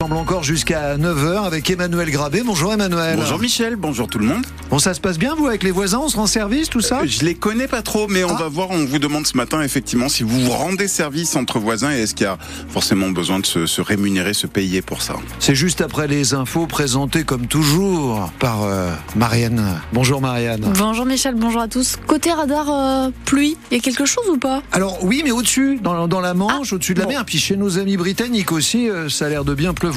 Ensemble encore jusqu'à 9h avec Emmanuel Grabé. Bonjour Emmanuel. Bonjour Michel, bonjour tout le monde. Bon, ça se passe bien, vous, avec les voisins? On se rend service, tout ça? Euh, Je les connais pas trop, mais on Ah. va voir. On vous demande ce matin, effectivement, si vous vous rendez service entre voisins et est-ce qu'il y a forcément besoin de se, se rémunérer, se payer pour ça. C'est juste après les infos présentées comme toujours par euh, Marianne. Bonjour Marianne. Bonjour Michel, bonjour à tous. Côté radar, euh, pluie, il y a quelque chose ou pas? Alors oui, mais au-dessus, dans, dans la Manche, Ah, au-dessus de la bon. mer, puis chez nos amis britanniques aussi, euh, ça a l'air de bien pleuvoir.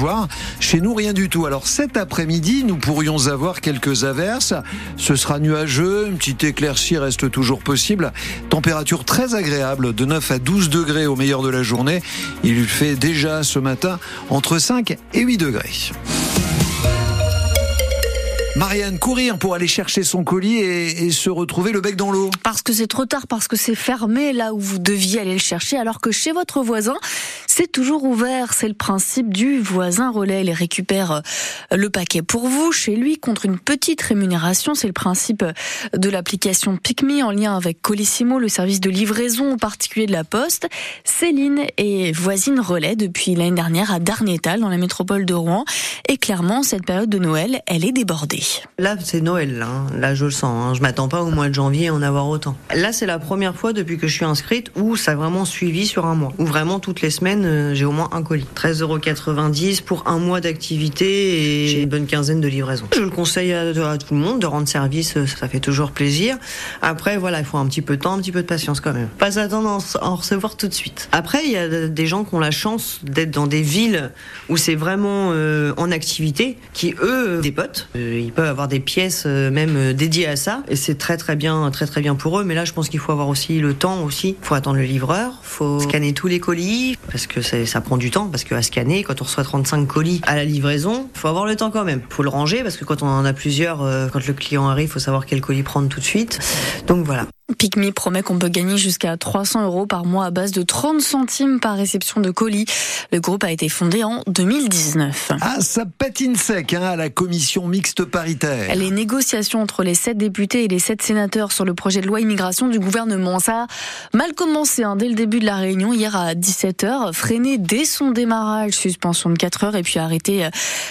Chez nous, rien du tout. Alors cet après-midi, nous pourrions avoir quelques averses. Ce sera nuageux, une petite éclaircie reste toujours possible. Température très agréable, de 9 à 12 degrés au meilleur de la journée. Il fait déjà ce matin entre 5 et 8 degrés. Marianne, courir pour aller chercher son colis et, et se retrouver le bec dans l'eau. Parce que c'est trop tard, parce que c'est fermé là où vous deviez aller le chercher, alors que chez votre voisin, c'est toujours ouvert. C'est le principe du voisin relais. Il récupère euh, le paquet pour vous, chez lui, contre une petite rémunération. C'est le principe de l'application PicMe en lien avec Colissimo, le service de livraison au particulier de la Poste. Céline est voisine relais depuis l'année dernière à Darnétal, dans la métropole de Rouen. Et clairement, cette période de Noël, elle est débordée. Là, c'est Noël, là. hein. Là, je le sens. hein. Je m'attends pas au mois de janvier à en avoir autant. Là, c'est la première fois depuis que je suis inscrite où ça a vraiment suivi sur un mois. Où vraiment, toutes les semaines, euh, j'ai au moins un colis. 13,90€ pour un mois d'activité et j'ai une bonne quinzaine de livraisons. Je le conseille à, tout le monde de rendre service, euh, ça fait toujours plaisir. Après, voilà, il faut un petit peu de temps, un petit peu de patience quand même. Pas attendre à en recevoir tout de suite. Après, il y a des gens qui ont la chance d'être dans des villes où c'est vraiment euh, en activité, qui eux, potes, euh, ils peuvent avoir des pièces même dédiées à ça, et c'est très très bien, très très bien pour eux. Mais là, je pense qu'il faut avoir aussi le temps aussi. Il faut attendre le livreur, faut scanner tous les colis parce que c'est- ça prend du temps, parce que à scanner, quand on reçoit 35 colis à la livraison, faut avoir le temps quand même. Faut le ranger parce que quand on en a plusieurs, euh, quand le client arrive, faut savoir quel colis prendre tout de suite. Donc voilà. PicMe promet qu'on peut gagner jusqu'à 300 euros par mois à base de 30 centimes par réception de colis. Le groupe a été fondé en 2019. Ah, ça patine sec hein, à la commission mixte paritaire. Les négociations entre les sept députés et les sept sénateurs sur le projet de loi immigration du gouvernement, ça a mal commencé hein, dès le début de la réunion hier à 17h, freiné dès son démarrage, suspension de 4 heures et puis arrêté euh,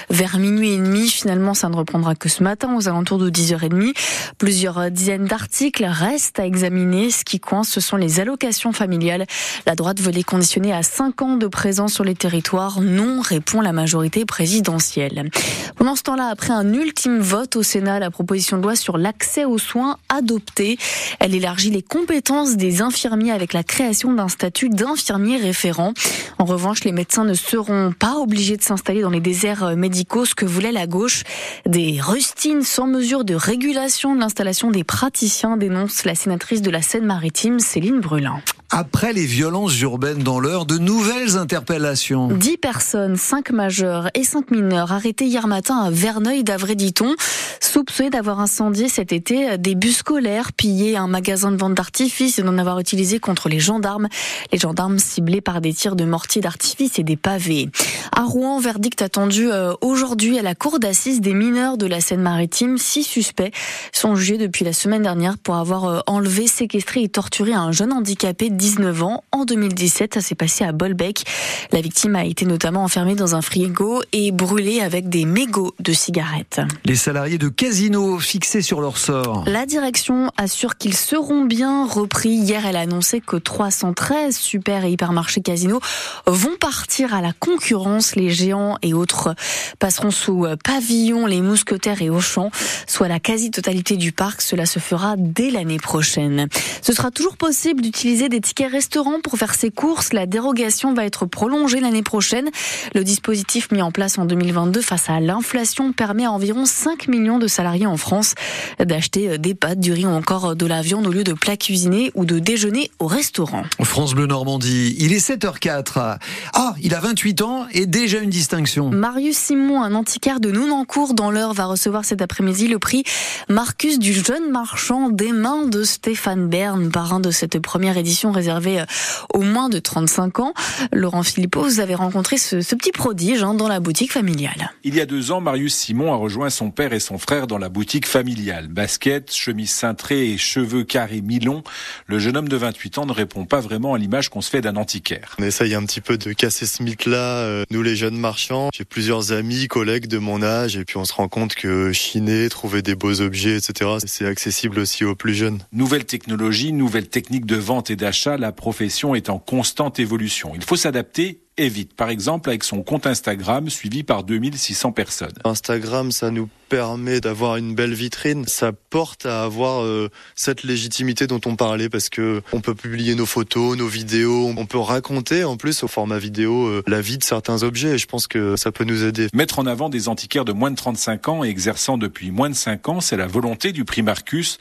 vers minuit et demi. Finalement, ça ne reprendra que ce matin aux alentours de 10h30. Plusieurs euh, dizaines d'articles restent à examiner. Ce qui coince, ce sont les allocations familiales. La droite veut les conditionner à 5 ans de présence sur les territoires. Non, répond la majorité présidentielle. Pendant ce temps-là, après un ultime vote au Sénat, la proposition de loi sur l'accès aux soins adoptée, elle élargit les compétences des infirmiers avec la création d'un statut d'infirmier référent. En revanche, les médecins ne seront pas obligés de s'installer dans les déserts médicaux, ce que voulait la gauche. Des rustines sans mesure de régulation de l'installation des praticiens, dénonce la sénatrice de la Seine-Maritime, Céline Brulin. Après les violences urbaines dans l'heure, de nouvelles interpellations. 10 personnes, 5 majeurs et 5 mineurs arrêtés hier matin à Verneuil d'Avray-Diton, soupçonnés d'avoir incendié cet été des bus scolaires, pillé un magasin de vente d'artifices et d'en avoir utilisé contre les gendarmes. Les gendarmes ciblés par des tirs de mortier d'artifice et des pavés. À Rouen, verdict attendu euh, aujourd'hui à la cour d'assises des mineurs de la Seine-Maritime. Six suspects sont jugés depuis la semaine dernière pour avoir euh, enlevé, séquestré et torturé un jeune handicapé 19 ans. En 2017, ça s'est passé à Bolbec. La victime a été notamment enfermée dans un frigo et brûlée avec des mégots de cigarettes. Les salariés de Casino fixés sur leur sort. La direction assure qu'ils seront bien repris. Hier, elle a annoncé que 313 super et hypermarchés Casino vont partir à la concurrence. Les géants et autres passeront sous pavillon, les mousquetaires et Auchan, soit la quasi-totalité du parc. Cela se fera dès l'année prochaine. Ce sera toujours possible d'utiliser des tickets restaurants pour faire ses courses. La dérogation va être prolongée l'année prochaine. Le dispositif mis en place en 2022 face à l'inflation permet à environ 5 millions de salariés en France d'acheter des pâtes, du riz ou encore de la viande au lieu de plats cuisinés ou de déjeuner au restaurant. France Bleu Normandie, il est 7h04. Ah, il a 28 ans et déjà une distinction. Marius Simon, un antiquaire de Nonancourt dans l'heure, va recevoir cet après-midi le prix Marcus du jeune marchand des mains de Stéphane Bern, parrain de cette première édition sont réservés aux moins de 35 ans. Laurent Philippot, vous avez rencontré ce, petit prodige hein, dans la boutique familiale. Il y a deux ans, Marius Simon a rejoint son père et son frère dans la boutique familiale. Basket, chemise cintrée et cheveux carrés mi-longs, le jeune homme de 28 ans ne répond pas vraiment à l'image qu'on se fait d'un antiquaire. On essaye un petit peu de casser ce mythe-là, euh, nous les jeunes marchands. J'ai plusieurs amis, collègues de mon âge, et puis on se rend compte que chiner, trouver des beaux objets, etc., c'est accessible aussi aux plus jeunes. Nouvelle technologie, nouvelles techniques de vente et d'achat, la profession est en constante évolution. Il faut s'adapter et vite. Par exemple, avec son compte Instagram suivi par 2600 personnes. Instagram, ça nous permet d'avoir une belle vitrine. Ça porte à avoir euh, cette légitimité dont on parlait parce que on peut publier nos photos, nos vidéos, on peut raconter en plus au format vidéo euh, la vie de certains objets et je pense que ça peut nous aider. Mettre en avant des antiquaires de moins de 35 ans et exerçant depuis moins de 5 ans, c'est la volonté du prix Marcus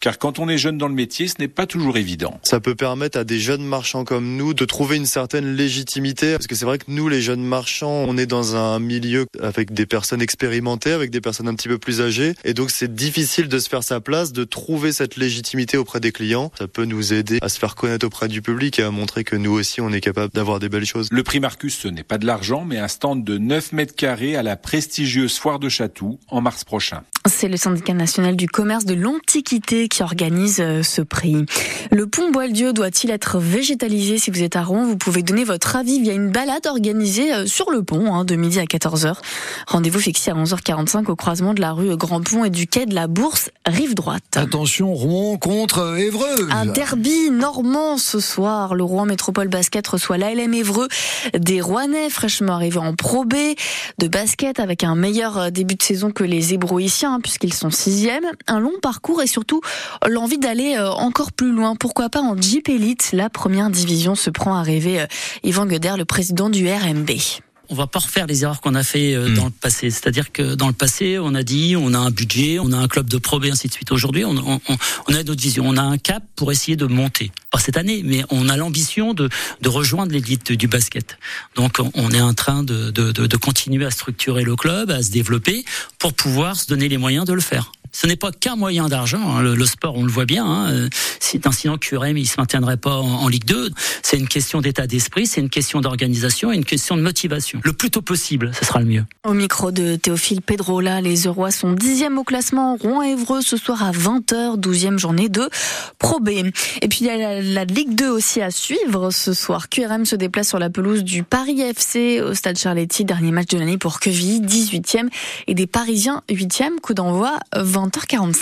car quand on est jeune dans le métier, ce n'est pas toujours évident. Ça peut permettre à des jeunes marchands comme nous de trouver une certaine légitimité parce que c'est vrai que nous les jeunes marchands, on est dans un milieu avec des personnes expérimentées, avec des personnes un petit peu plus âgé. Et donc, c'est difficile de se faire sa place, de trouver cette légitimité auprès des clients. Ça peut nous aider à se faire connaître auprès du public et à montrer que nous aussi, on est capable d'avoir des belles choses. Le prix Marcus, ce n'est pas de l'argent, mais un stand de 9 mètres carrés à la prestigieuse foire de Chatou en mars prochain. C'est le syndicat national du commerce de l'Antiquité qui organise euh, ce prix. Le pont Boileau doit-il être végétalisé? Si vous êtes à Rouen, vous pouvez donner votre avis via une balade organisée euh, sur le pont hein, de midi à 14h. Rendez-vous fixé à 11h45 au croisement de la rue Grand Pont et du quai de la Bourse, rive droite. Attention, Rouen contre Évreux. Un derby normand ce soir. Le Rouen Métropole Basket reçoit l'ALM Évreux. Des Rouennais fraîchement arrivés en Pro B de basket avec un meilleur euh, début de saison que les Ébrouissiens Hein, puisqu'ils sont sixième. Un long parcours et surtout l'envie d'aller euh, encore plus loin. Pourquoi pas en Jeep Elite? La première division se prend à rêver. Euh, Yvan Gueder, le président du RMB on va pas refaire les erreurs qu'on a fait euh, hmm. dans le passé. C'est-à-dire que dans le passé, on a dit, on a un budget, on a un club de pro et ainsi de suite. Aujourd'hui, on, on, on, a notre vision, on a un cap pour essayer de monter. Pas cette année, mais on a l'ambition de, de rejoindre l'élite du basket. Donc, on est en train de, de, de continuer à structurer le club, à se développer pour pouvoir se donner les moyens de le faire ce n'est pas qu'un moyen d'argent. Hein. Le, sport, on le voit bien. Hein. Sinon, QRM, il se maintiendrait pas en, Ligue 2. C'est une question d'état d'esprit, c'est une question d'organisation et une question de motivation. Le plus tôt possible, ce sera le mieux. Au micro de Théophile Pedrola, les Eurois sont dixième au classement. Rouen-Évreux ce soir à 20h, 12e journée de Pro B. Et puis il y a la, Ligue 2 aussi à suivre ce soir. QRM se déplace sur la pelouse du Paris FC au Stade Charletti, dernier match de l'année pour Quevilly, 18e et des Parisiens 8e. Coup d'envoi 20 20h45.